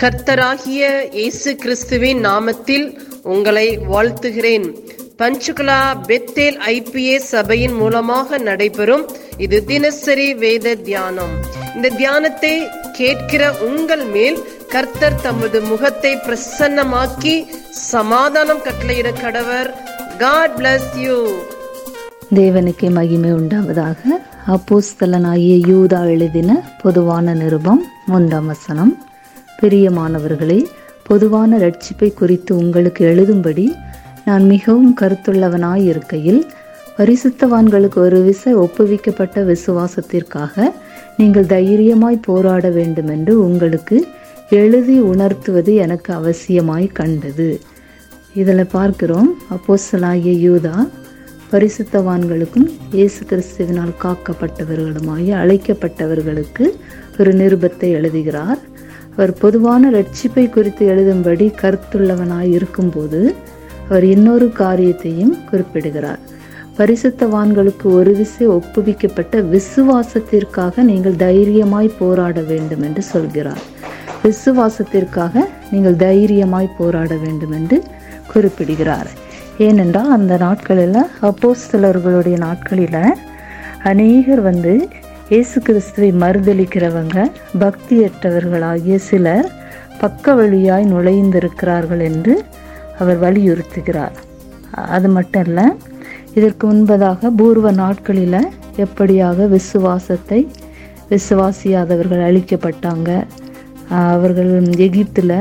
கர்த்தராகிய இயேசு கிறிஸ்துவின் நாமத்தில் உங்களை வாழ்த்துகிறேன். பஞ்சுகுலா பெத்தேல் ஐபிஏ சபையின் மூலமாக நடைபெறும் இது தினசரி வேத தியானம். இந்த தியானத்தை கேட்கிற உங்கள் மேல் கர்த்தர் தமது முகத்தை பிரசன்னமாக்கி சமாதானம் கட்டளையிட கடவர். காட் பிளஸ் யூ தேவனுக்கு மகிமை உண்டாவதாக. அப்போஸ்தலனாகிய யூதா எழுதின பொதுவான நிருபம் முந்தாம் வசனம். பிரியமானவர்களே பொதுவான ரட்சிப்பை குறித்து உங்களுக்கு எழுதும்படி நான் மிகவும் கருத்துள்ளவனாய் இருக்கையில் பரிசுத்தவான்களுக்கு ஒரு விசை ஒப்புவிக்கப்பட்ட விசுவாசத்திற்காக நீங்கள் தைரியமாய் போராட வேண்டும் என்று உங்களுக்கு எழுதி உணர்த்துவது எனக்கு அவசியமாய் கண்டது. இதில் பார்க்கிறோம் அப்போசலாகிய யூதா பரிசுத்தவான்களுக்கும் இயேசு கிறிஸ்துவினால் காக்கப்பட்டவர்களுமாய் அழைக்கப்பட்டவர்களுக்கு ஒரு நிருபத்தை எழுதுகிறார். அவர் பொதுவான ரட்சிப்பை குறித்து எழுதும்படி கருத்துள்ளவனாய் இருக்கும்போது அவர் இன்னொரு காரியத்தையும் குறிப்பிடுகிறார். பரிசுத்தவான்களுக்கு ஒரு விசை ஒப்புவிக்கப்பட்ட விசுவாசத்திற்காக நீங்கள் தைரியமாய் போராட வேண்டும் என்று சொல்கிறார். விசுவாசத்திற்காக நீங்கள் தைரியமாய் போராட வேண்டும் என்று குறிப்பிடுகிறார். ஏனென்றால் அந்த நாட்களில் அப்போஸ்தலர்களுடைய நாட்களில் அநேகர் வந்து இயேசு கிறிஸ்துவை மறுதளிக்கிறவங்க பக்தியற்றவர்களாகிய சிலர் பக்க வழியாய் நுழைந்திருக்கிறார்கள் என்று அவர் வலியுறுத்துகிறார். அது மட்டும் இல்லை இதற்கு முன்பதாக பூர்வ நாட்களில் எப்படியாக விசுவாசத்தை விசுவாசியாதவர்கள் அழிக்கப்பட்டாங்க. அவர்கள் எகிப்தில்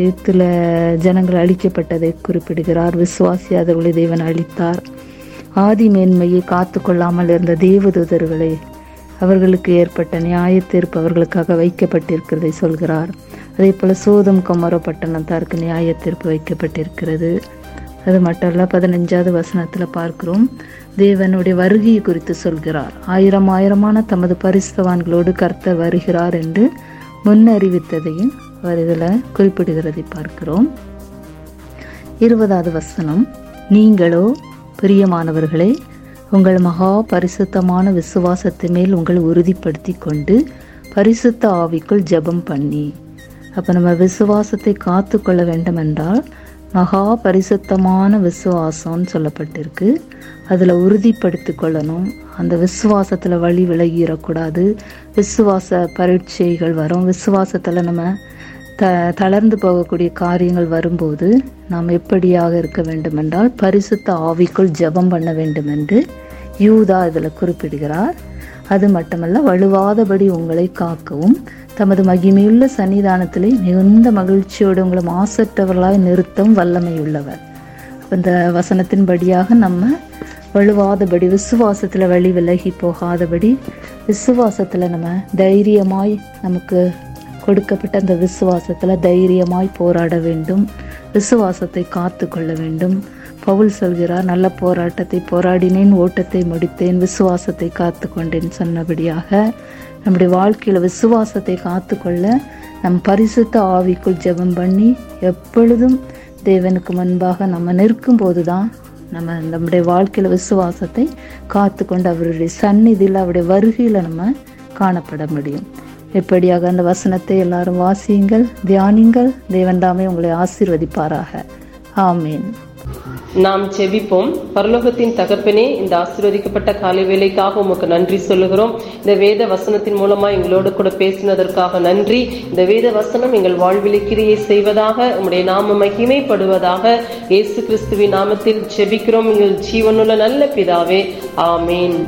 எகிப்தில் ஜனங்கள் அழிக்கப்பட்டதை குறிப்பிடுகிறார். விசுவாசியாதவர்களை தேவன் அழித்தார். ஆதி மேன்மையை காத்து கொள்ளாமல் இருந்த தேவதூதர்களை அவர்களுக்கு ஏற்பட்ட நியாய தீர்ப்பு அவர்களுக்காக வைக்கப்பட்டிருக்கிறதை சொல்கிறார். அதே போல் சோதம் குமர பட்டணத்தாருக்கு நியாய தீர்ப்பு வைக்கப்பட்டிருக்கிறது. அது மட்டும் இல்ல பதினஞ்சாவது வசனத்தில் பார்க்கிறோம். தேவனுடைய வருகையை குறித்து சொல்கிறார். ஆயிரம் ஆயிரமான தமது பரிசுத்தவான்களோடு கர்த்தர் வருகிறார் என்று முன்னறிவித்ததையும் அவர் இதில் குறிப்பிடுகிறதை பார்க்கிறோம். இருபதாவது வசனம் நீங்களோ பிரியமானவர்களே உங்கள் மகா பரிசுத்தமான விசுவாசத்து மேல் உங்களை உறுதிப்படுத்தி கொண்டு பரிசுத்த ஆவிக்குள் ஜெபம் பண்ணி. அப்போ நம்ம விசுவாசத்தை காத்து கொள்ள வேண்டும் என்றால் மகா பரிசுத்தமான விசுவாசம்னு சொல்லப்பட்டிருக்கு. அதில் உறுதிப்படுத்தி கொள்ளணும். அந்த விசுவாசத்தில் வழி விலகிடக்கூடாது விசுவாச பரீட்சைகள் வரும். விசுவாசத்தில் நம்ம த தளர்ந்து போகக்கூடிய காரியங்கள் வரும்போது நாம் எப்படியாக இருக்க வேண்டும் என்றால் பரிசுத்த ஆவிக்குள் ஜெபம் பண்ண வேண்டும் என்று யூதா இதில் குறிப்பிடுகிறார். அது மட்டுமல்ல வலுவாதபடி உங்களை காக்கவும் தமது மகிமையுள்ள சன்னிதானத்திலே மிகுந்த மகிழ்ச்சியோடு உங்களை மாசற்றவர்களாய் நிறுத்தம் வல்லமையுள்ளவர். இந்த வசனத்தின்படியாக நம்ம வலுவாதபடி விசுவாசத்தில் வழி விலகி போகாதபடி விசுவாசத்தில் நம்ம தைரியமாய் நமக்கு கொடுக்கப்பட்ட அந்த விசுவாசத்தில் தைரியமாய் போராட வேண்டும் விசுவாசத்தை காத்து கொள்ள வேண்டும். பவுல் சொல்கிறார் நல்ல போராட்டத்தை போராடினேன் ஓட்டத்தை முடித்தேன் விசுவாசத்தை காத்து கொண்டேன் சொன்னபடியாக நம்முடைய வாழ்க்கையில் விசுவாசத்தை காத்து கொள்ள நம் பரிசுத்த ஆவிக்குள் ஜெபம் பண்ணி எப்பொழுதும் தேவனுக்கு முன்பாக நம்ம நிற்கும் போது தான் நம்ம நம்முடைய வாழ்க்கையில் விசுவாசத்தை காத்து கொண்டு அவருடைய சந்நிதியில் அவருடைய வருகையில் நம்ம காணப்பட முடியும். எப்படியாக அந்த வசனத்தை எல்லாரும் வாசியுங்கள் தியானிங்கள் தேவன் தாமே உங்களை ஆசீர்வதிப்பாராக. ஆமீன். நாம் செபிப்போம் பரலோகத்தின் தகப்பனே இந்த ஆசீர்வதிக்கப்பட்ட காலை வேலைக்காக உமக்கு நன்றி சொல்லுகிறோம். இந்த வேத வசனத்தின் மூலமா எங்களோடு கூட பேசினதற்காக நன்றி. இந்த வேத வசனம் எங்கள் வாழ்வில் கிரியை செய்வதாக உங்களுடைய நாம மகிமைப்படுவதாக இயேசு கிறிஸ்துவின் நாமத்தில் செபிக்கிறோம் எங்கள் ஜீவனுள்ள நல்ல பிதாவே. ஆமேன்.